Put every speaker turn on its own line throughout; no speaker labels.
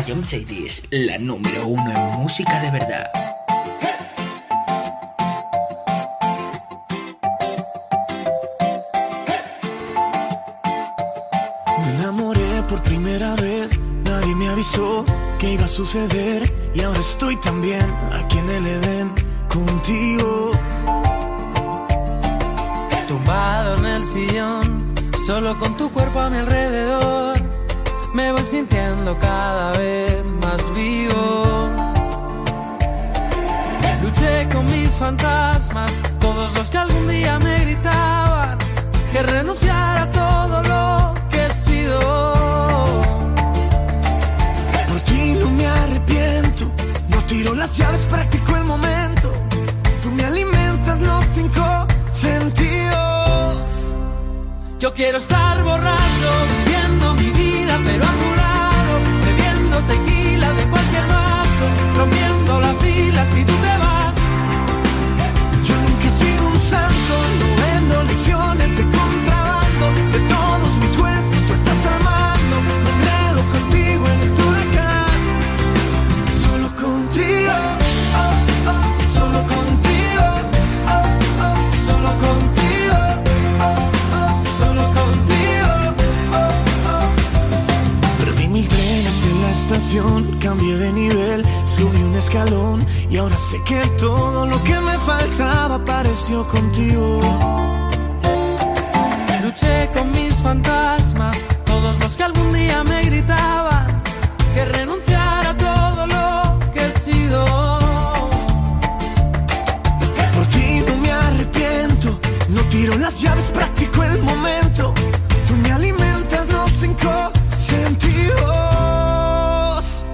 A John Cities, la número uno en música de verdad.
Me enamoré por primera vez, nadie me avisó que iba a suceder y ahora estoy también aquí en el Edén contigo.
Tumbado en el sillón, solo con tu cuerpo a mi alrededor, me voy sintiendo cada vez más vivo. Luché con mis fantasmas, todos los que algún día me gritaban que renunciara a todo lo que he sido.
Por ti no me arrepiento, no tiro las llaves, practico el momento. Tú me alimentas los cinco sentidos.
Yo quiero estar borracho, pero a tu lado, bebiendo tequila de cualquier vaso, rompiendo la fila si tú te vas.
Yo nunca he sido un santo, no vendo lecciones de contrabando. De todos estación, cambié de nivel, subí un escalón y ahora sé que todo lo que me faltaba apareció contigo.
Luché con mis fantasmas, todos los que algún día me gritaban que renunciara a todo lo que he sido.
Por ti no me arrepiento, no tiro las llaves, practico el momento. Tú me alimentas cinco sentidos.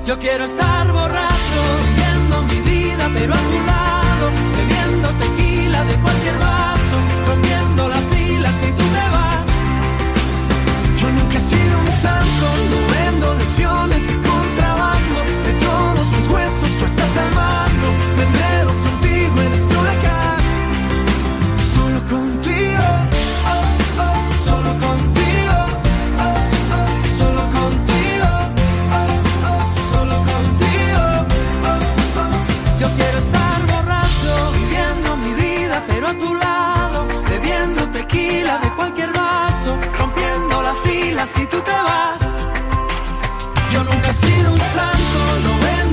Yo quiero estar borracho, viviendo mi vida, pero a tu lado, bebiendo tequila de cualquier vaso, rompiendo la fila si tú te vas.
Yo nunca he sido un santo, no vendo lecciones santo, no vendo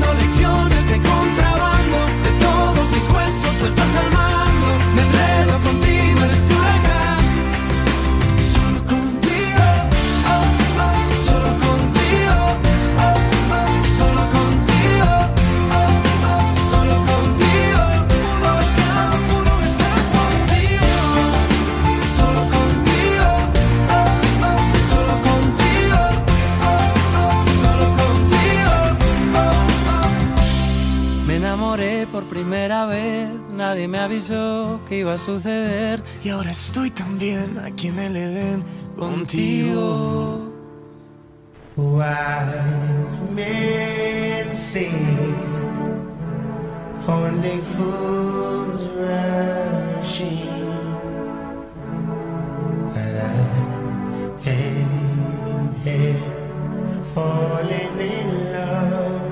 por primera vez, nadie me avisó que iba a suceder.
Y ahora estoy también aquí en el Edén contigo.
Wise men say only fools rush in, but I am here falling in love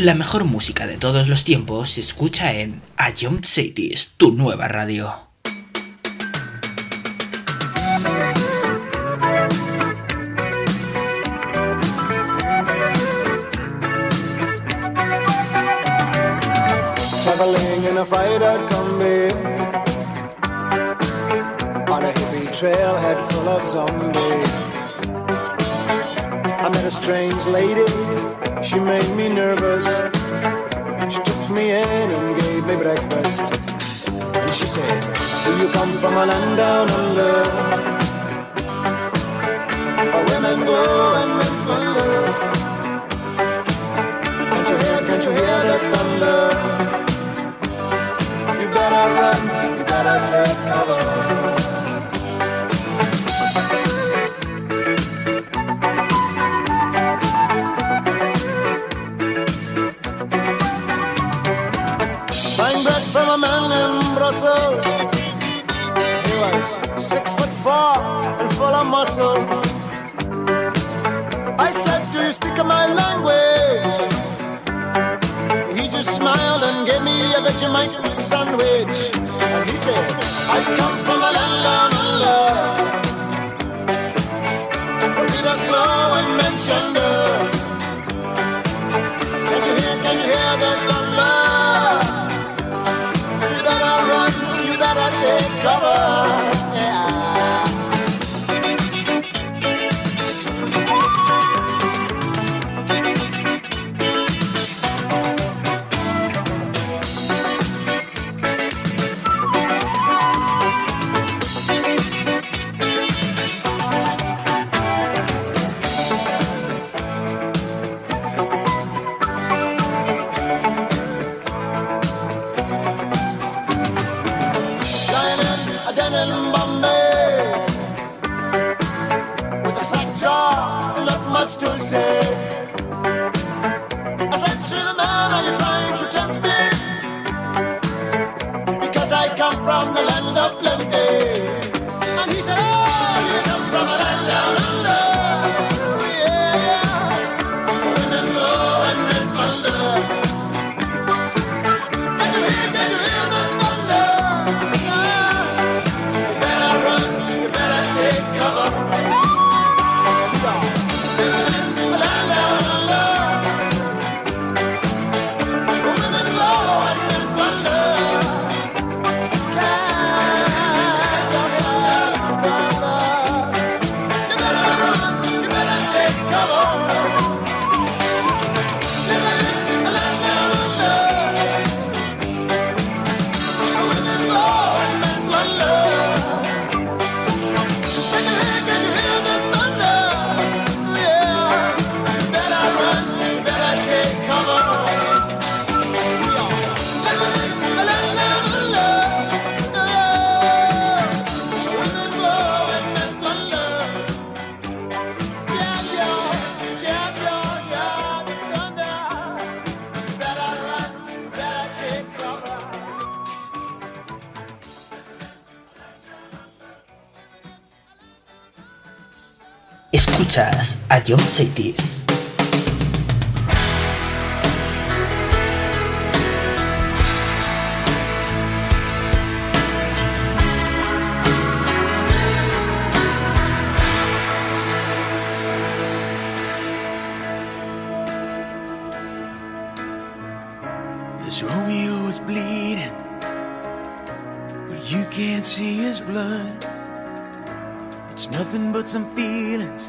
La mejor música de todos los tiempos se escucha en A Young Cities, tu nueva radio.
Traveling in a fighter combi on a hippie trailhead full of zombies. I met a strange lady, she made me nervous. She took me in and gave me breakfast. And she said, Do you come from a land down under? Where women go and men wonder. Can't you hear, can't you hear the thunder? You better run, you better take cover. Of muscle. I said, Do you speak my language? He just smiled and gave me a Vegemite sandwich. And he said, I come from a land
Cities.
This Romeo is bleeding, but you can't see his blood. It's nothing but some feelings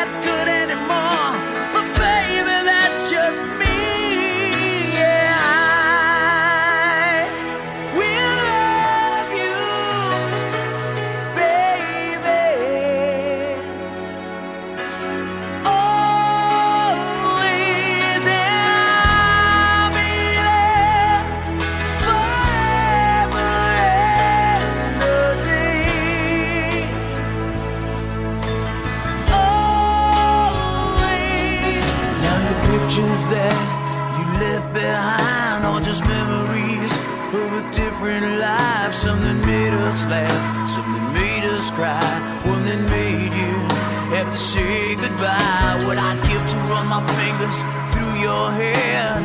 my fingers through your hair.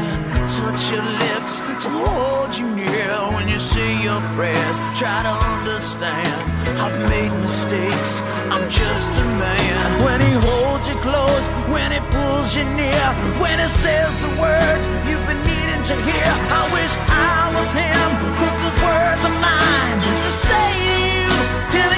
Touch your lips to hold you near when you say your prayers. Try to understand. I've made mistakes. I'm just a man. When he holds you close, when he pulls you near, when he says the words you've been needing to hear. I wish I was him. Put those words of mine to say to you till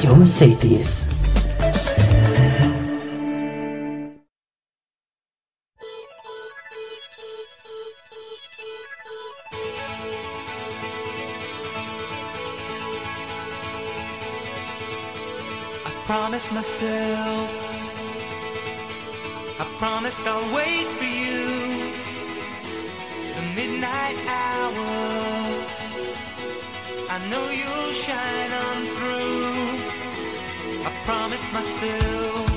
Radyo I promised myself. I promised I'll wait for you. The midnight hour. I know you'll shine on through promised myself.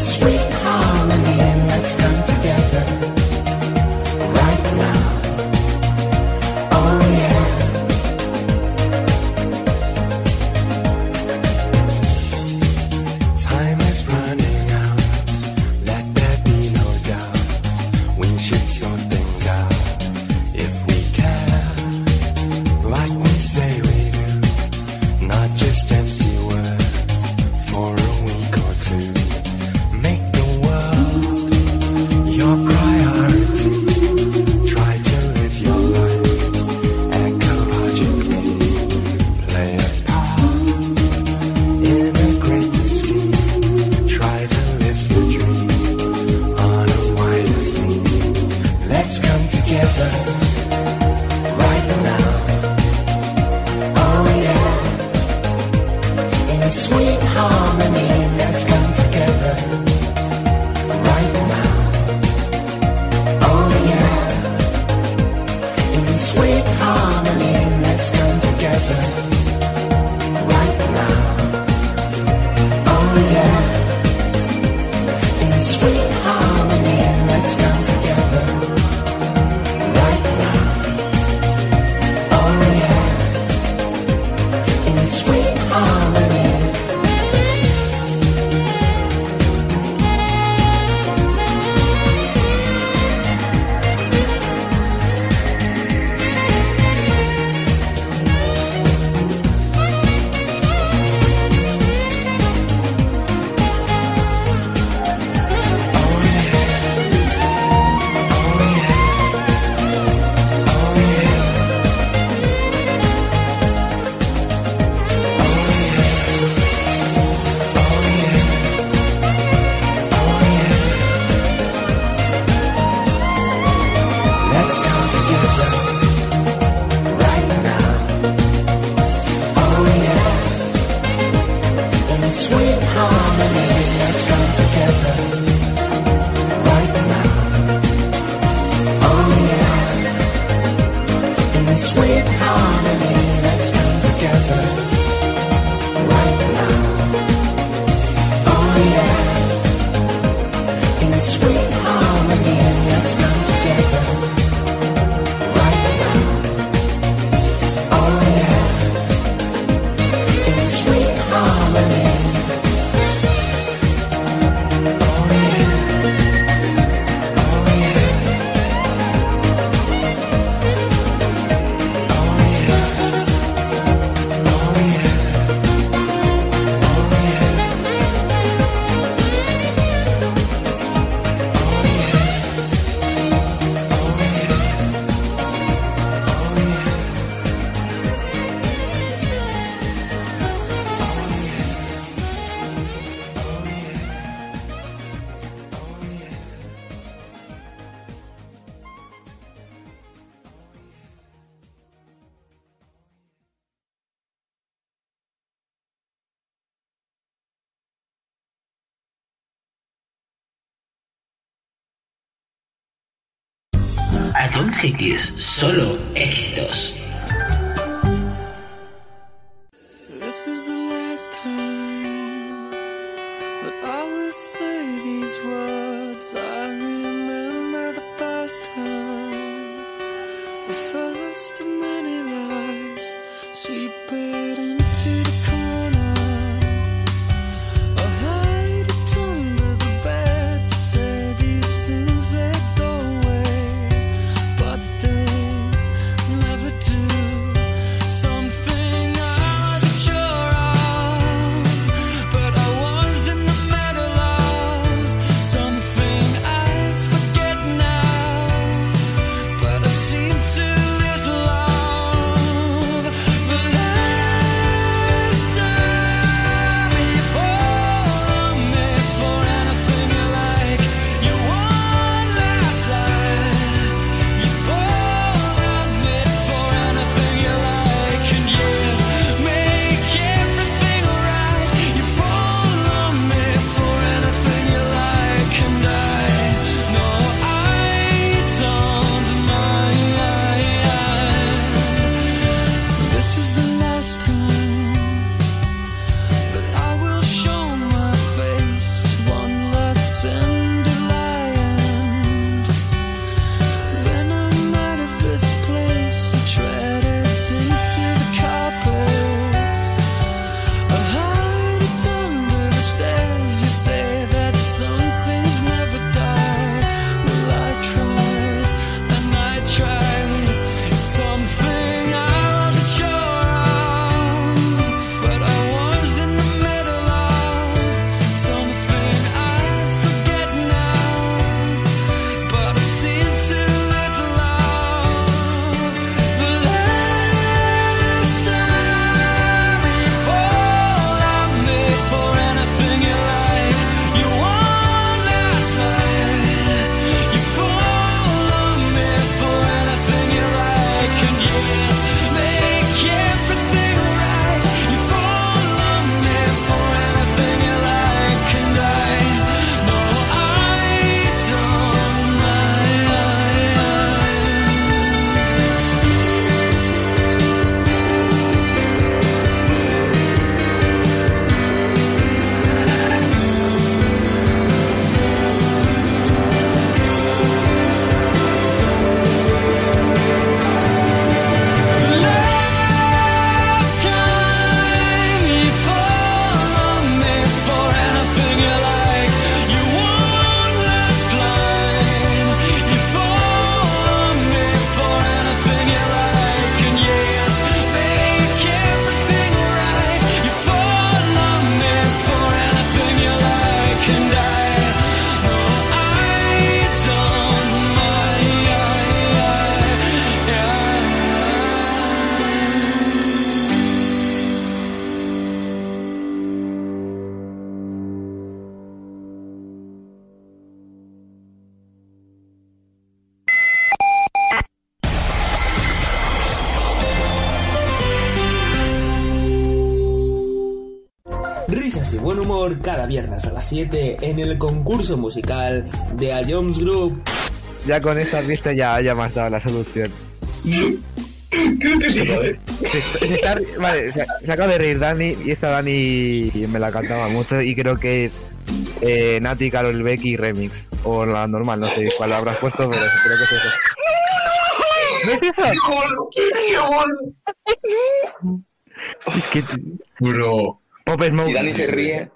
sweet harmony, let's come
continue. John Cities, solo éxitos.
Cada viernes a las 7 en el concurso musical de A Jones Group.
Ya con esta pista ya, ya me has dado la solución.
Creo que sí.
Se, se está- vale, se, se acaba de reír Dani y esta Dani me la cantaba mucho y creo que es eh, Nati, Carol Becky Remix. O la normal, no sé cuál habrás puesto, pero creo que es eso. ¿No es eso? Es que...
Bro.
Pop Smoke.
Si Dani se ríe,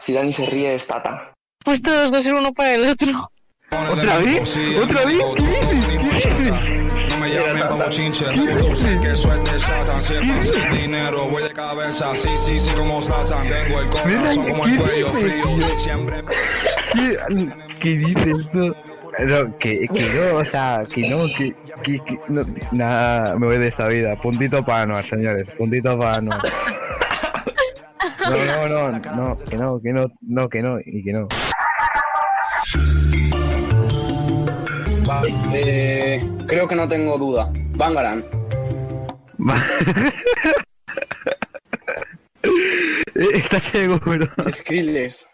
si Dani se ríe es Tata.
Pues todos dos ser uno para el otro.
¿Otra vez? ¿Otra vez? ¿Qué dices? ¿Qué dices?
No me llamen pa' bochinche, revolución que eso es de Satan. Si es para hacer dinero, voy de cabeza, sí, sí, sí, como Satan. Tengo el corazón como el cuello frío, siempre.
¿Qué, qué dices tú? No, que, que no, o sea, que no, que, que, que no, nada, me voy de esta vida. Puntito para Anuar, señores, puntito para Anuar. No, no, no, no, que no, que no, no, que no, y que no.
Vale, eh, creo que no tengo duda. Bangaran.
¿Estás seguro?
Skrillex.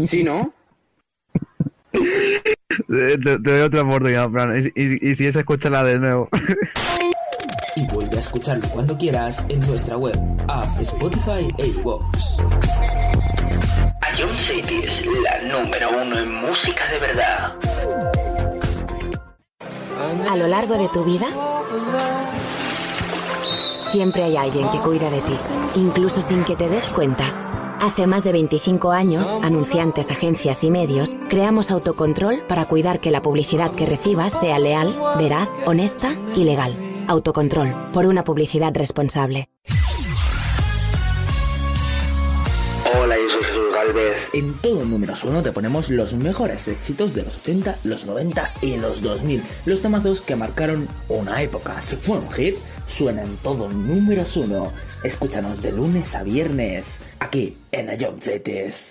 Sí, ¿no?
Te, te doy otra oportunidad, Fran, y, y, y si es, escúchala de nuevo.
Y vuelve a escucharlo cuando quieras en nuestra web, app, Spotify e iVoox.
A John City es la número uno en música de verdad.
A lo largo de tu vida, siempre hay alguien que cuida de ti, incluso sin que te des cuenta. Hace más de 25 años, anunciantes, agencias y medios, creamos Autocontrol para cuidar que la publicidad que recibas sea leal, veraz, honesta y legal. Autocontrol, por una publicidad responsable.
Hola, yo soy Jesús Galvez. En todo números uno te ponemos los mejores éxitos de los 80, los 90 y los 2000. Los temazos que marcaron una época. Si fue un hit, suena en todo números uno. Escúchanos de lunes a viernes, aquí en Ayom Cities.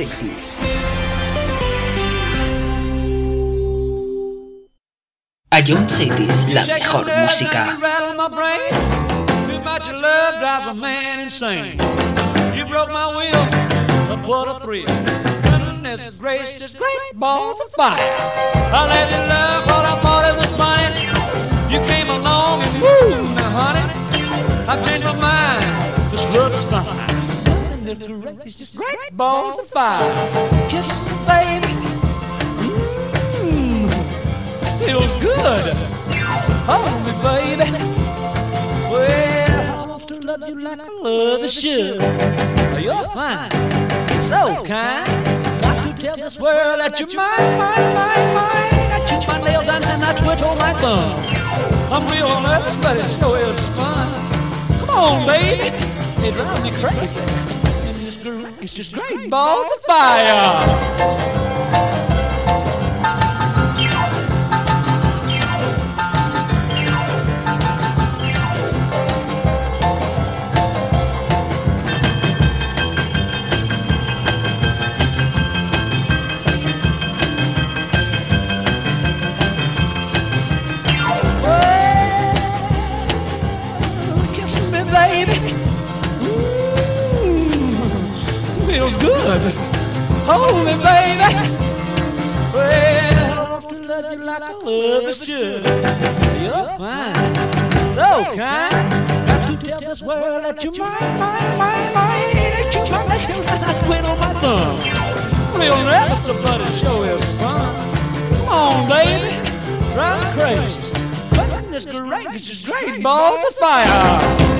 60s. A Young 60s, la mejor música.
You broke my will, but what a thrill. Goodness gracious, great balls of fire. I love, I thought it was funny. You came along and honey, I've changed my mind. This love is fine. Goodness gracious, great balls of fire. Kisses, baby. Mmm, feels good. Hold me, baby. Well, I want to love you like I love you should. You're fine, so kind. Got to tell this world that you're mine, mine, mine, mine. I chew my nail down and I twiddle my thumb. I'm real nervous, but it sure is fun. Come on, baby, it drives me crazy. It's just great, great balls, balls of fire. fire. Feels good. Hold me, baby. Well, I want to love you like I love you should. You're fine, so kind. Got to tell this world that you're mine, mine, mine, mine. That you my nails and I quit on my thumb. Real nervous, but it sure is fun. Come on, baby, drive crazy. Goodness gracious, great balls of fire.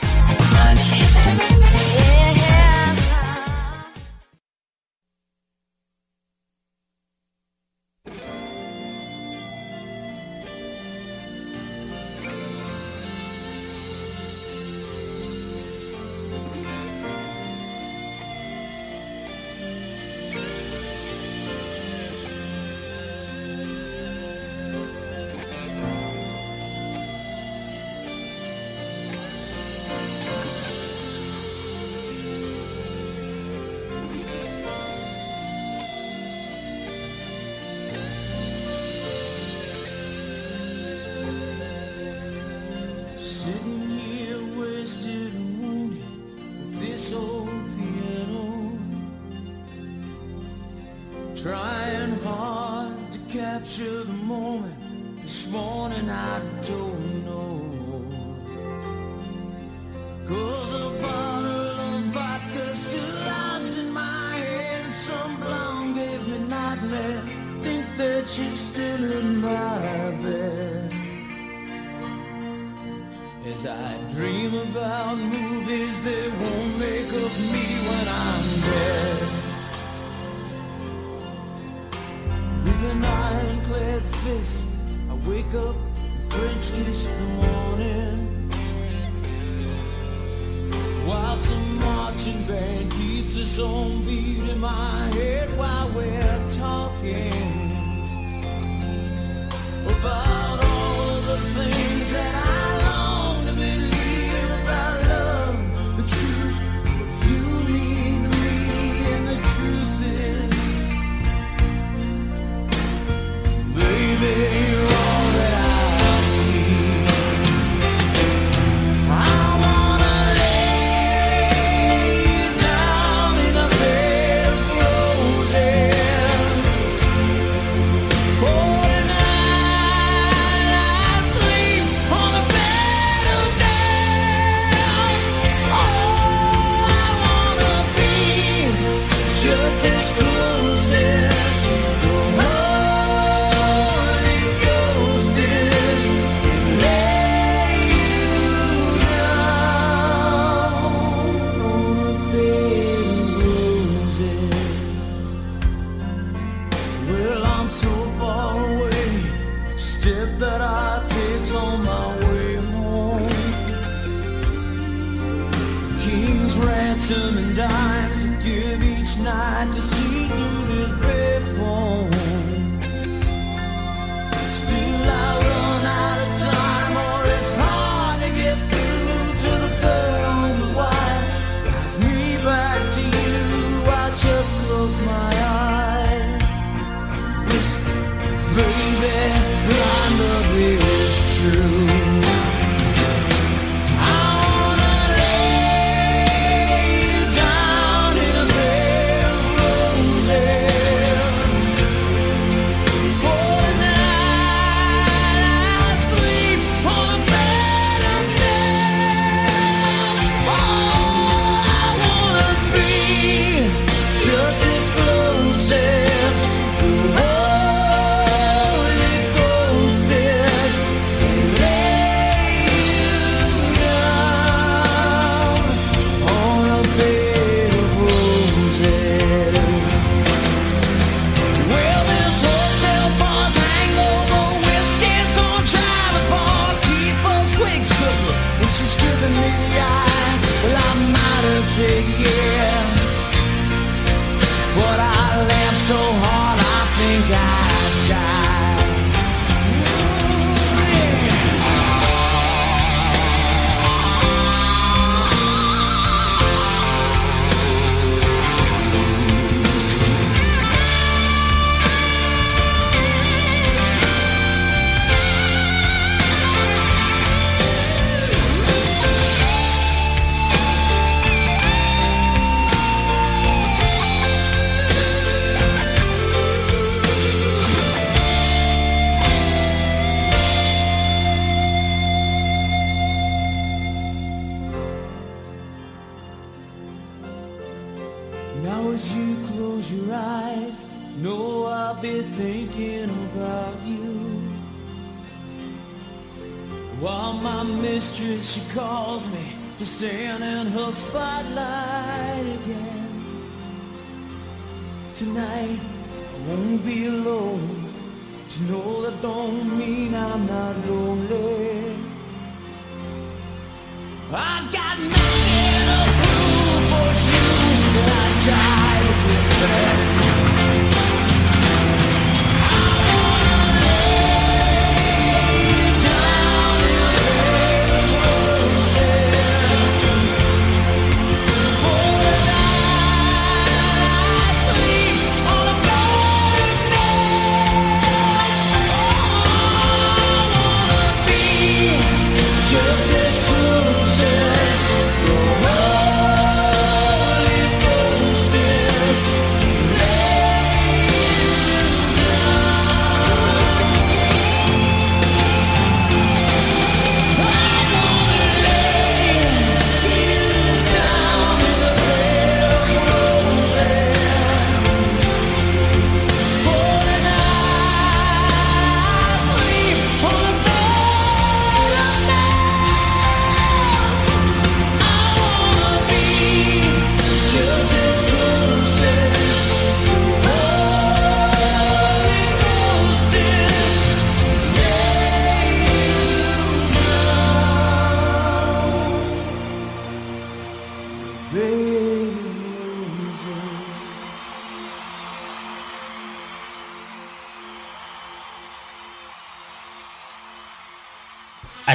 die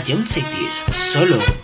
John Cities, solo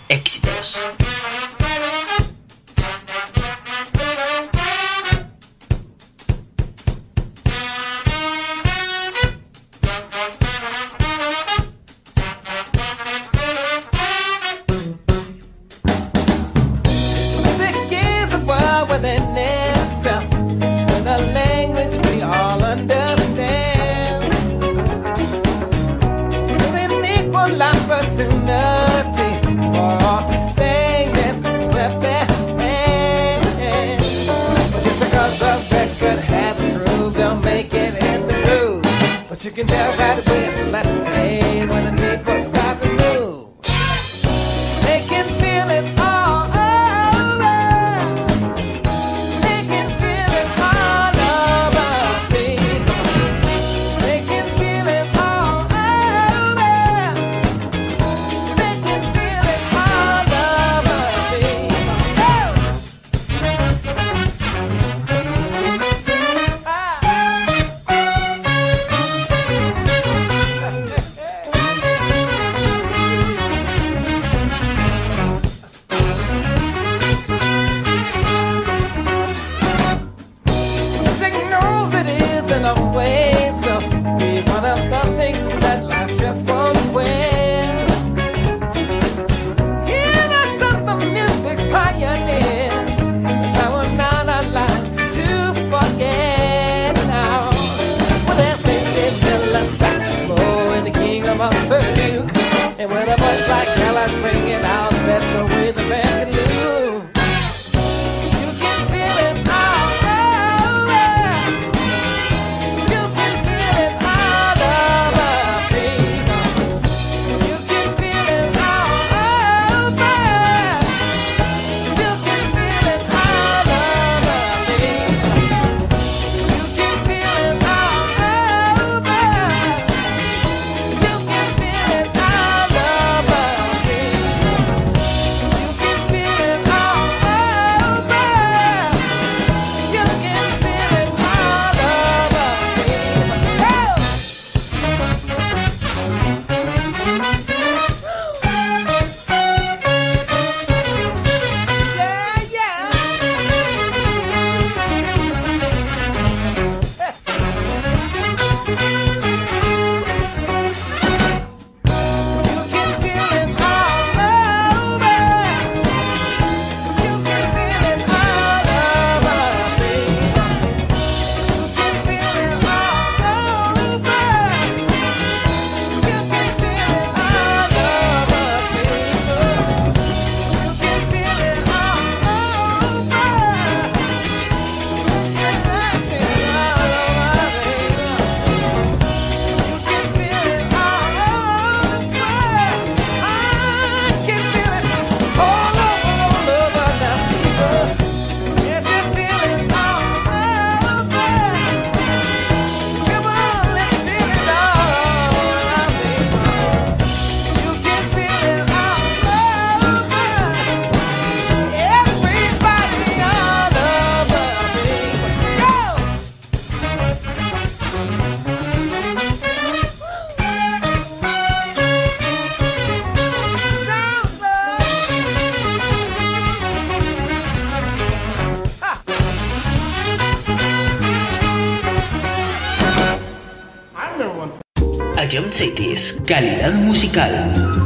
calidad musical.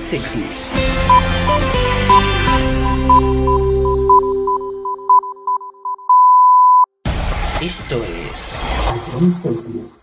Sickness.
Esto es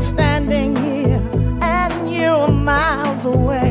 standing here and you're miles away.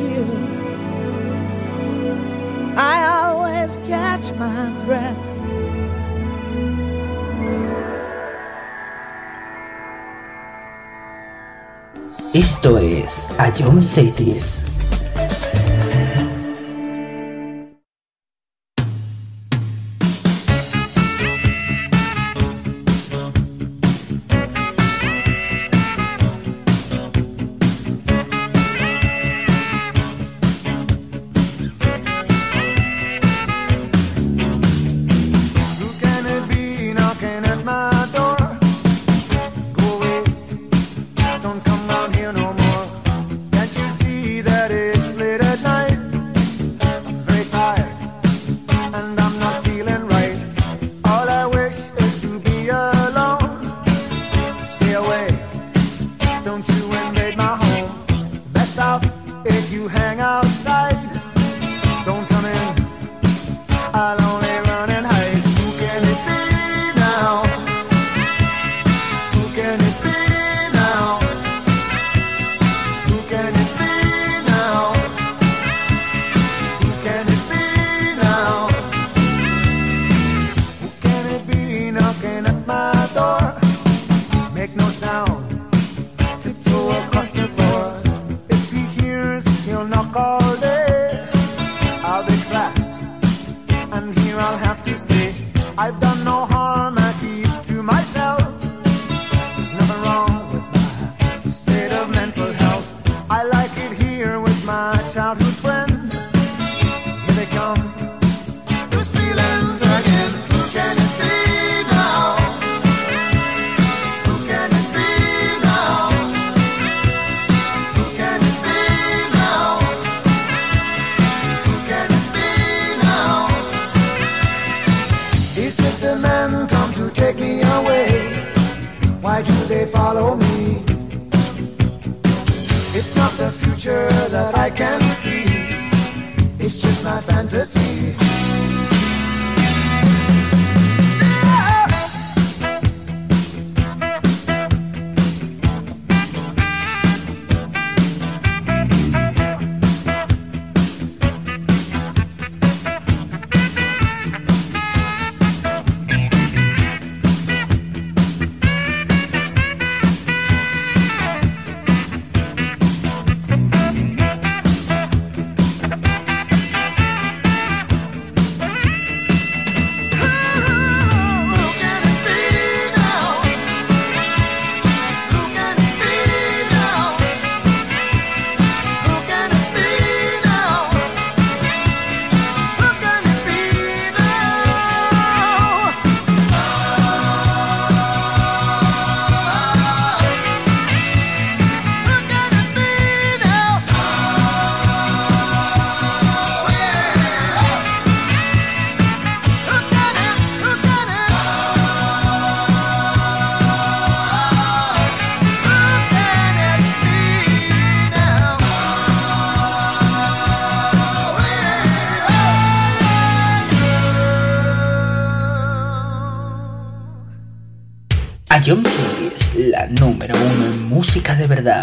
you. I always catch my breath.
Esto es
A John
Cities. John City es la número uno en música de verdad.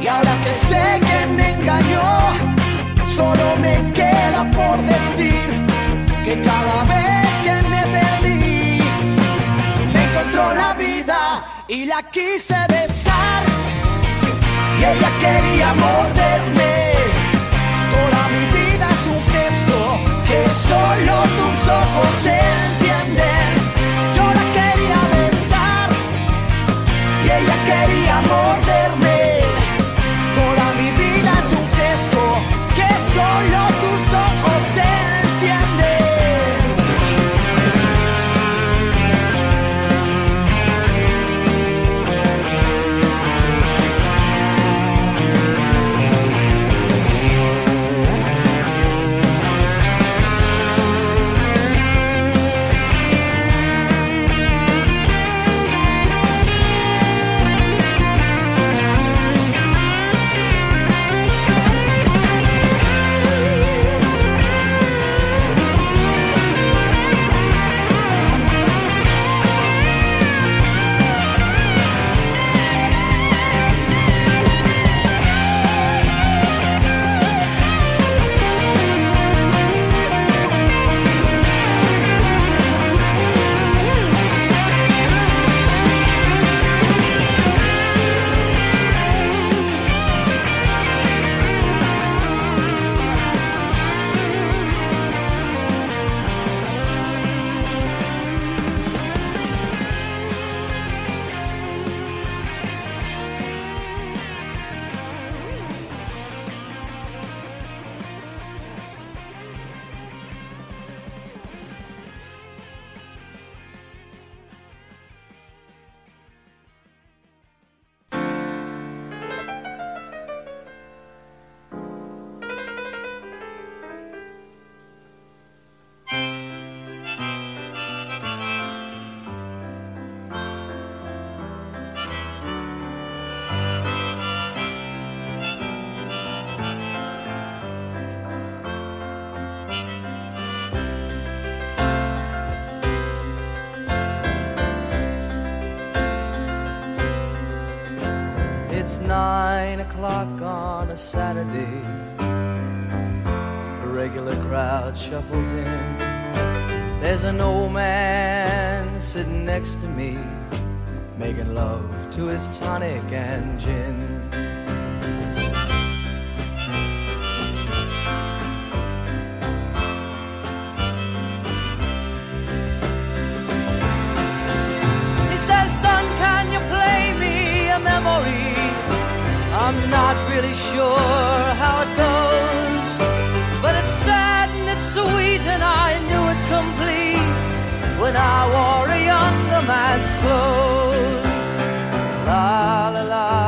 Y ahora que
sé que me engañó, solo me queda por decir que cada vez que me perdí, me encontró la vida y la quise besar. Y ella quería morderme. Toda mi vida es un gesto que solo tus ojos entienden. Yo la quería besar y ella quería morderme.
I'm not really sure how it goes, but it's sad and it's sweet, and I knew it complete when I wore a younger man's clothes. La la la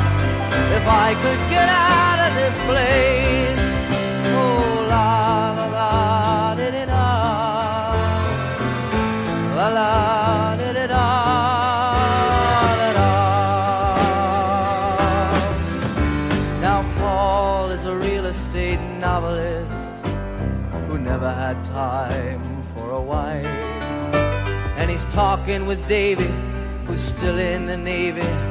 if I could get out of this place. Oh, la la la di di da. La la. Now, Paul is a real estate novelist who never had time for a wife. And he's talking with Davy, who's still in the Navy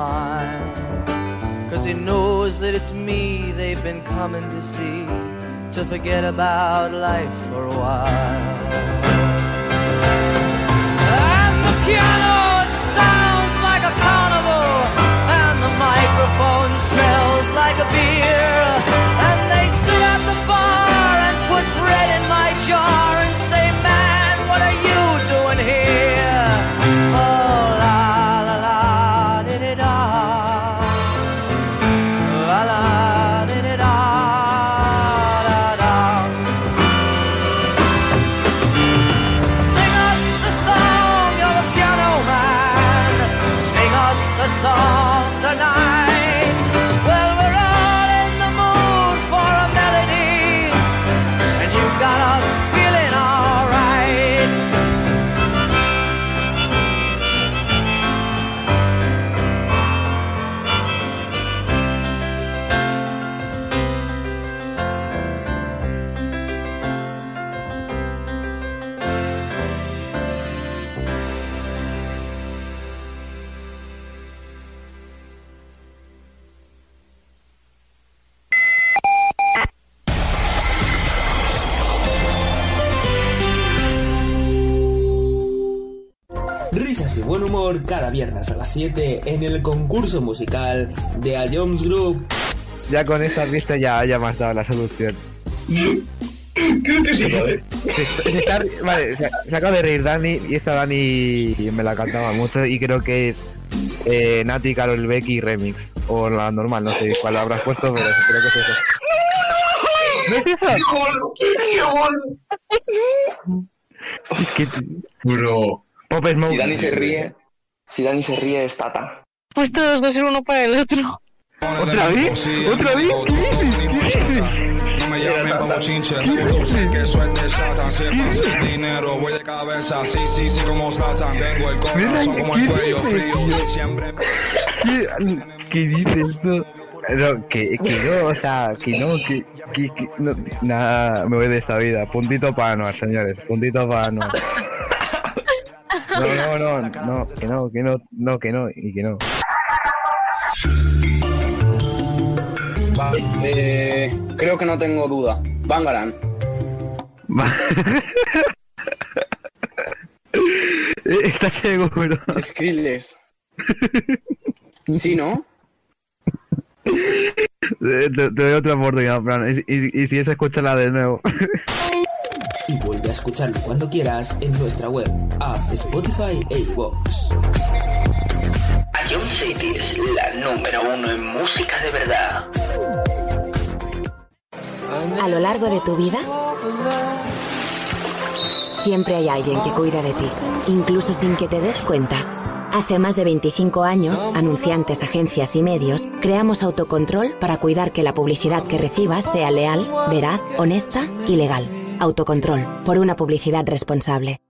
smile. Cause he knows that it's me they've been coming to see to forget about life for a while. And the piano it sounds like a carnival, and the microphone smells like a beer. And they sit at the bar and put bread in my jar
7 en el concurso musical de A Jones Group.
Ya con esta pista ya, ya me has dado la solución.
Creo que sí, joder.
Se, se está- vale, se, se acaba de reír Dani y esta Dani me la cantaba mucho y creo que es eh, Nati Carol Becky Remix o la normal, no sé cuál habrás puesto, pero creo que es eso. ¿No es eso? Es que
Bro.
Pop Smoke.
Si Dani se ríe, si Dani se ríe es Tata.
Pues todos dos ser uno para el otro.
¿Otra vez? ¿Otra vez? ¿Qué dices? ¿Qué dices?
No me llamen pa' bochinche, revolución que eso es de Satan. Siempre sin dinero, voy de cabeza, sí, sí, sí, como Satan. Tengo el corazón como el cuello frío, siempre.
¿Qué, qué dices tú? No, que, que no, o sea, que no, que, que, que no, nada, me voy de esta vida. Puntito para Anuar, señores, puntito para Anuar. No, no, no, no, que no, que no, no, que no, y que no.
Eh, creo que no tengo duda. Bangaran.
¿Estás seguro?
Skrillex. Sí, ¿no?
Te, te doy otra oportunidad, Fran, y, y, y si es, escúchala de nuevo.
Y vuelve a escucharlo cuando quieras en nuestra web, app, Spotify e iVoox.
Ion City es la número uno en música de verdad.
A lo largo de tu vida, siempre hay alguien que cuida de ti, incluso sin que te des cuenta. Hace más de 25 años, anunciantes, agencias y medios, creamos autocontrol para cuidar que la publicidad que recibas sea leal, veraz, honesta y legal. Autocontrol, por una publicidad responsable.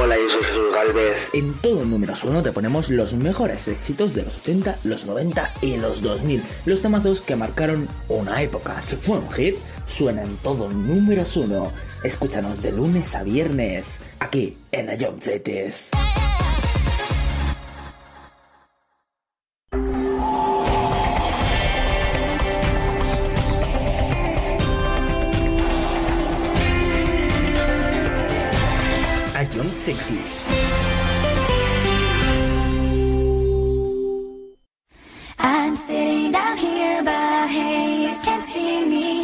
Hola, yo soy Jesús Galvez. En todo Números uno te ponemos los mejores éxitos de los 80, los 90 y los 2000. Los temazos que marcaron una época. Si fue un hit, suena en todo Números uno. Escúchanos de lunes a viernes, aquí en
The Jump I'm sitting down here, but hey, you can't see me.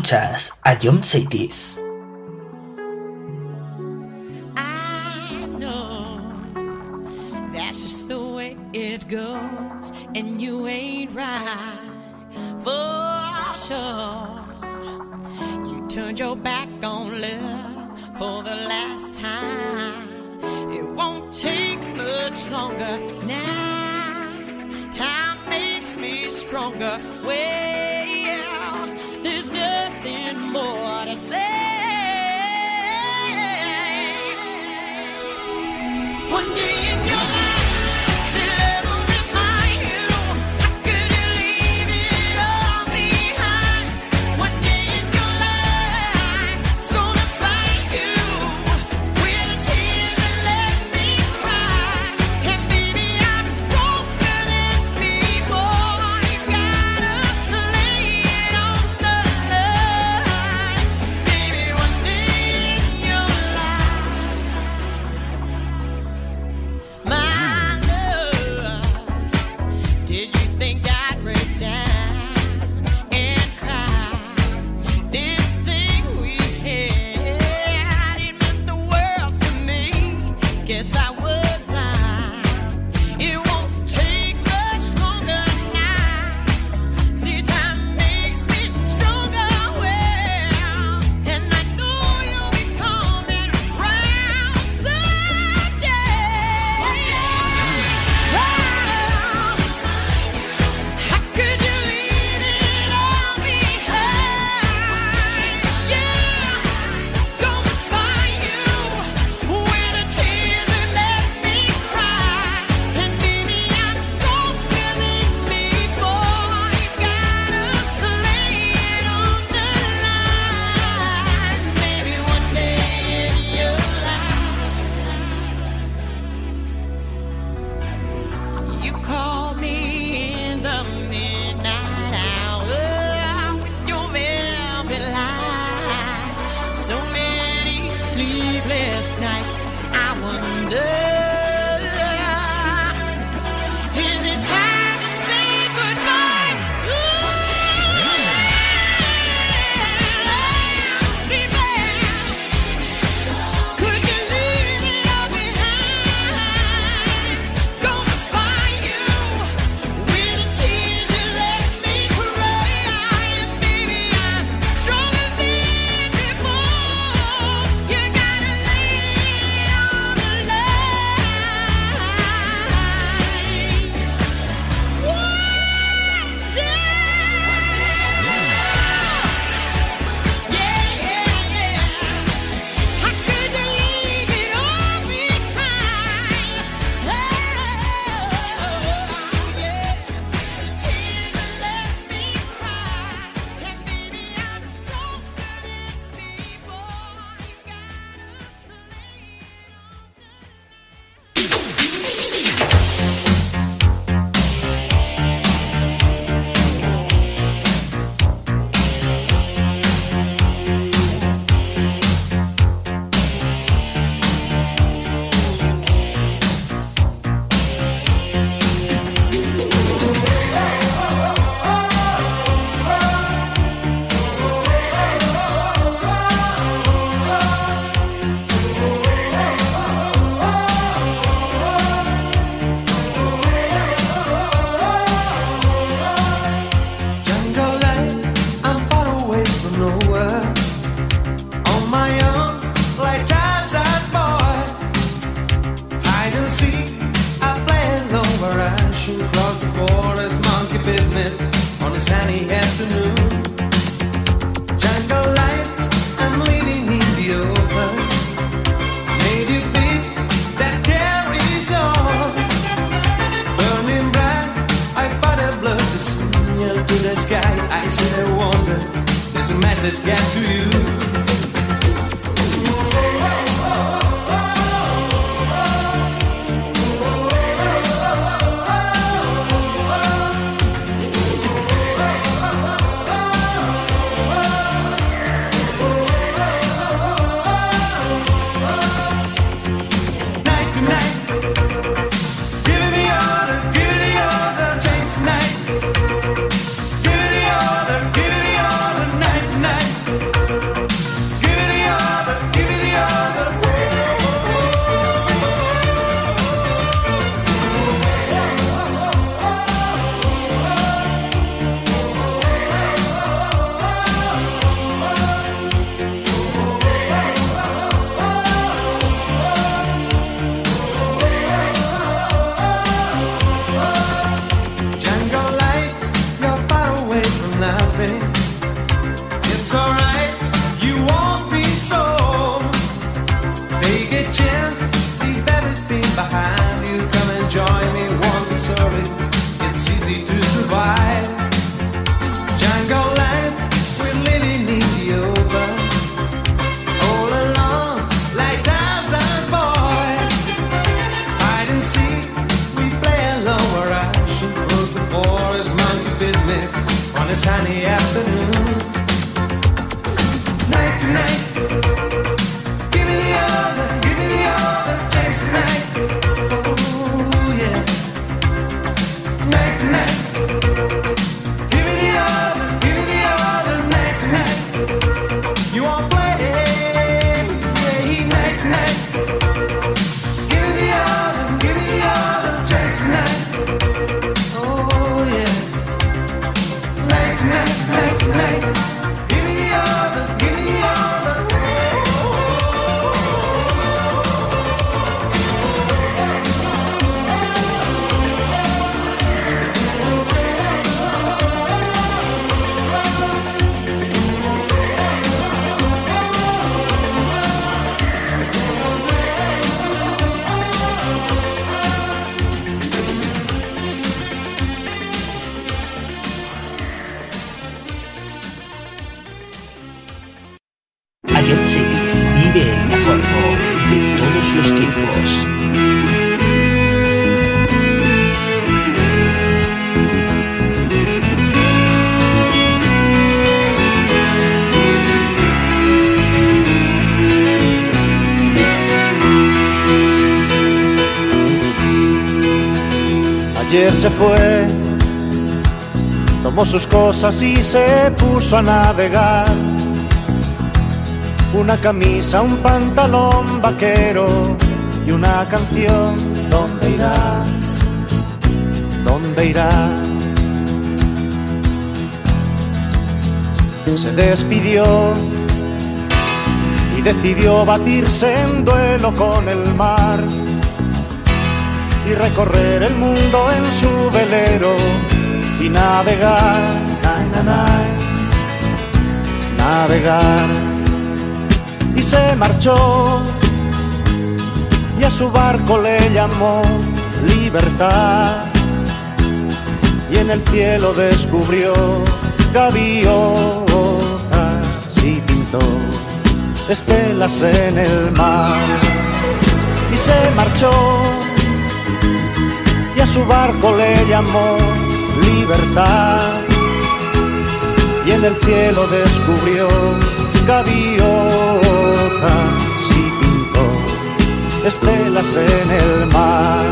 Escuchas a John Saitis.
Ayer se fue, tomó sus cosas y se puso a navegar. Una camisa, un pantalón vaquero y una canción. ¿Dónde irá? ¿Dónde irá? Se despidió y decidió batirse en duelo con el mar y recorrer el mundo en su velero y navegar, na, na, na, navegar. Y se marchó. Y a su barco le llamó libertad. Y en el cielo descubrió gaviotas y pintó estelas en el mar. Y se marchó y a su barco le llamó libertad y en el cielo descubrió gaviotas y pintó estelas en el mar.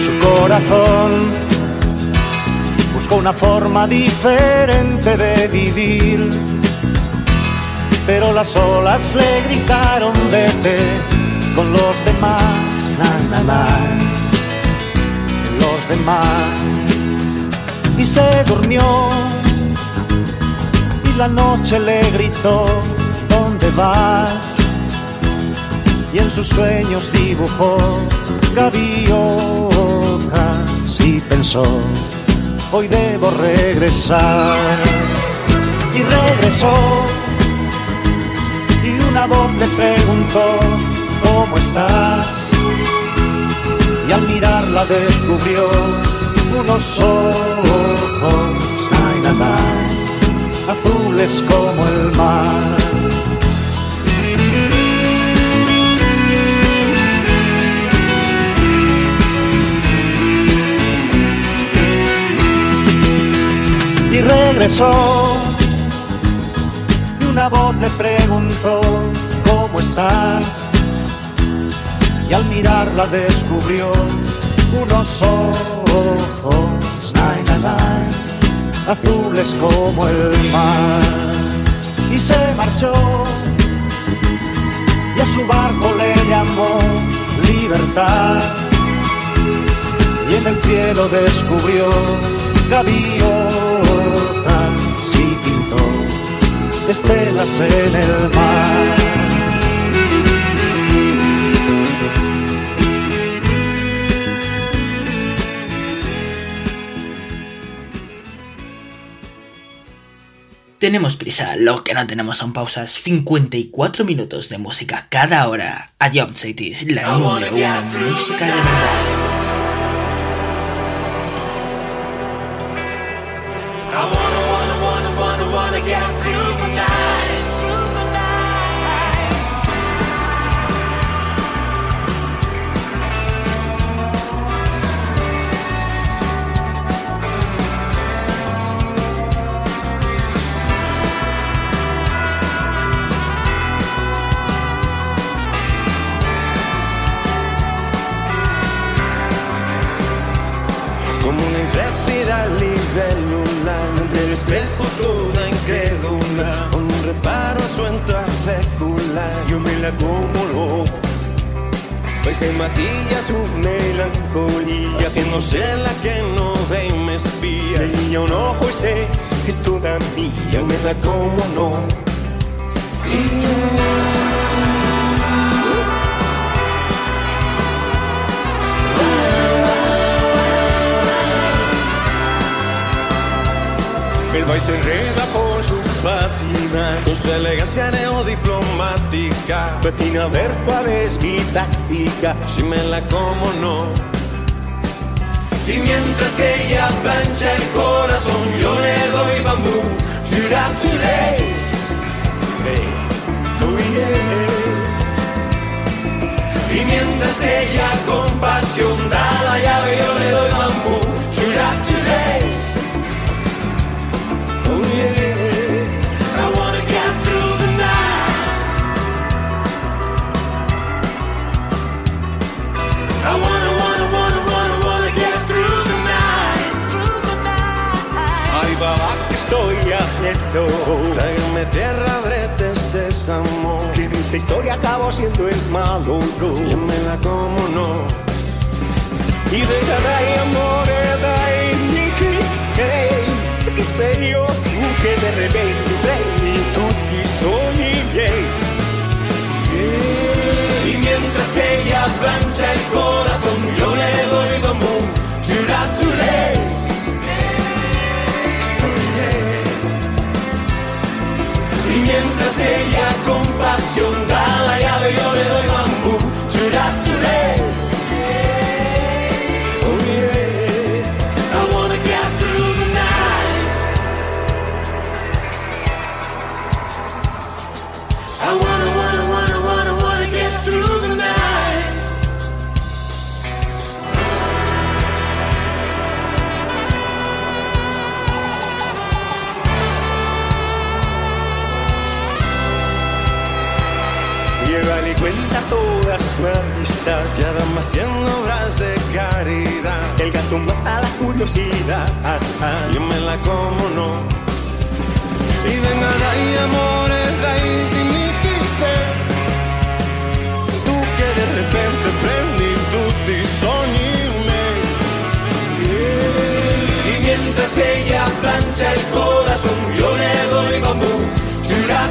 Su corazón una forma diferente de vivir, pero las olas le gritaron vete con los demás, na, na, los demás. Y se durmió y la noche le gritó, ¿dónde vas? Y en sus sueños dibujó gaviotas y pensó, hoy debo regresar. Y regresó y una voz le preguntó, ¿cómo estás? Y al mirarla descubrió unos ojos, nada, azules como el mar. Y regresó y una voz le preguntó, ¿cómo estás? y al mirarla descubrió unos ojos, azules como el mar. Y se marchó y a su barco le llamó libertad. Y en el cielo descubrió gaviotas estelas en el.
Tenemos prisa, lo que no tenemos son pausas. 54 minutos de música cada hora. A Jump Cities, la número uno música de verdad.
Si me la como acabo siendo el malo. Yo me la como, no Y de dai amore, dai, mi crisei Che sei io, tu che repente prendi tutti i sogni
Y mientras ella plancha el corazón, yo le doy bambú. Y mientras ella con pasión da la llave, yo le doy bambú. Chura, churé.
Ya van haciendo obras de caridad. El gato mata la curiosidad. Yo me la como, no.
Y venga dai amore, dai sei
Tu che de repente prendi tutti sogni miei
Y mientras que ella plancha el corazón, yo le doy bambú. Chura,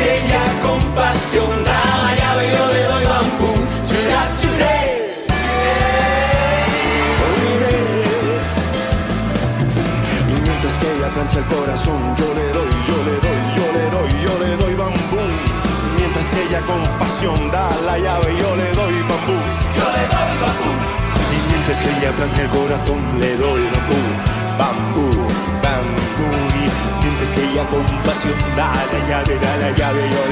ella con pasión da la llave, yo le doy bambú. Chura, churé.
Y mientras que ella plancha el corazón Yo le doy, yo le doy, yo le doy, yo le doy bambú Mientras que ella con pasión da la llave Yo le doy bambú
Yo le doy bambú.
Y mientras que ella plancha el corazón Le doy bambú, bambú, bambú Y mientras que ella con pasión da la llave, da la llave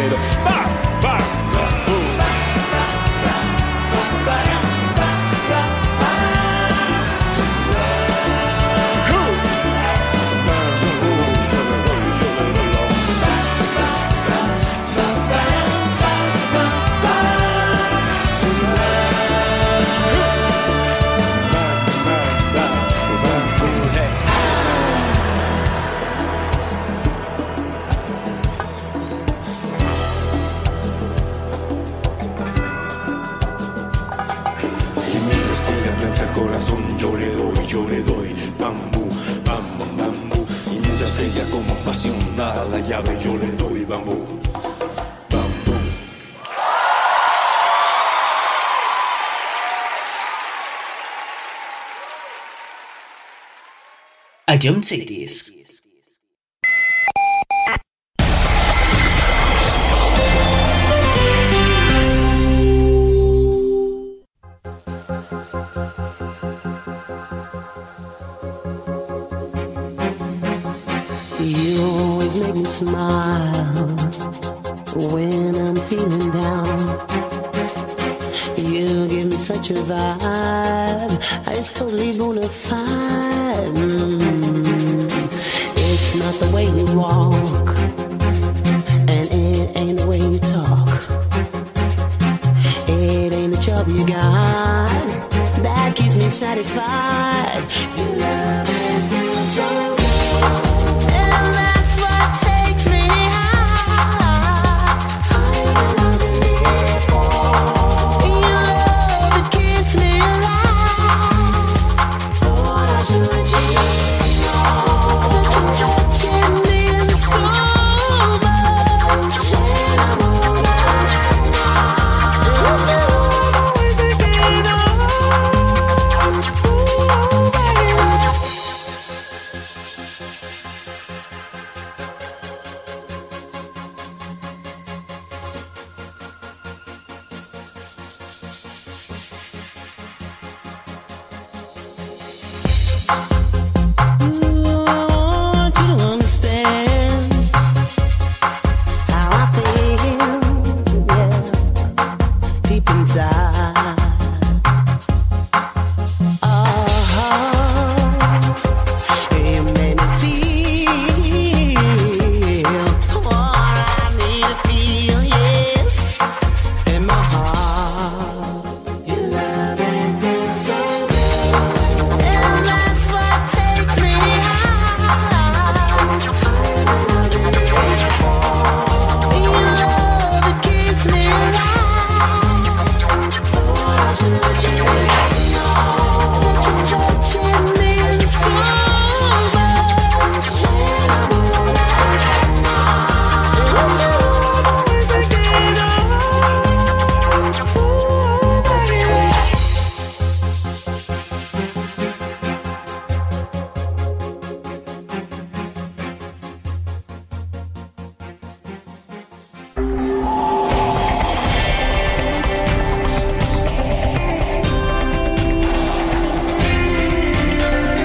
John Cities.
You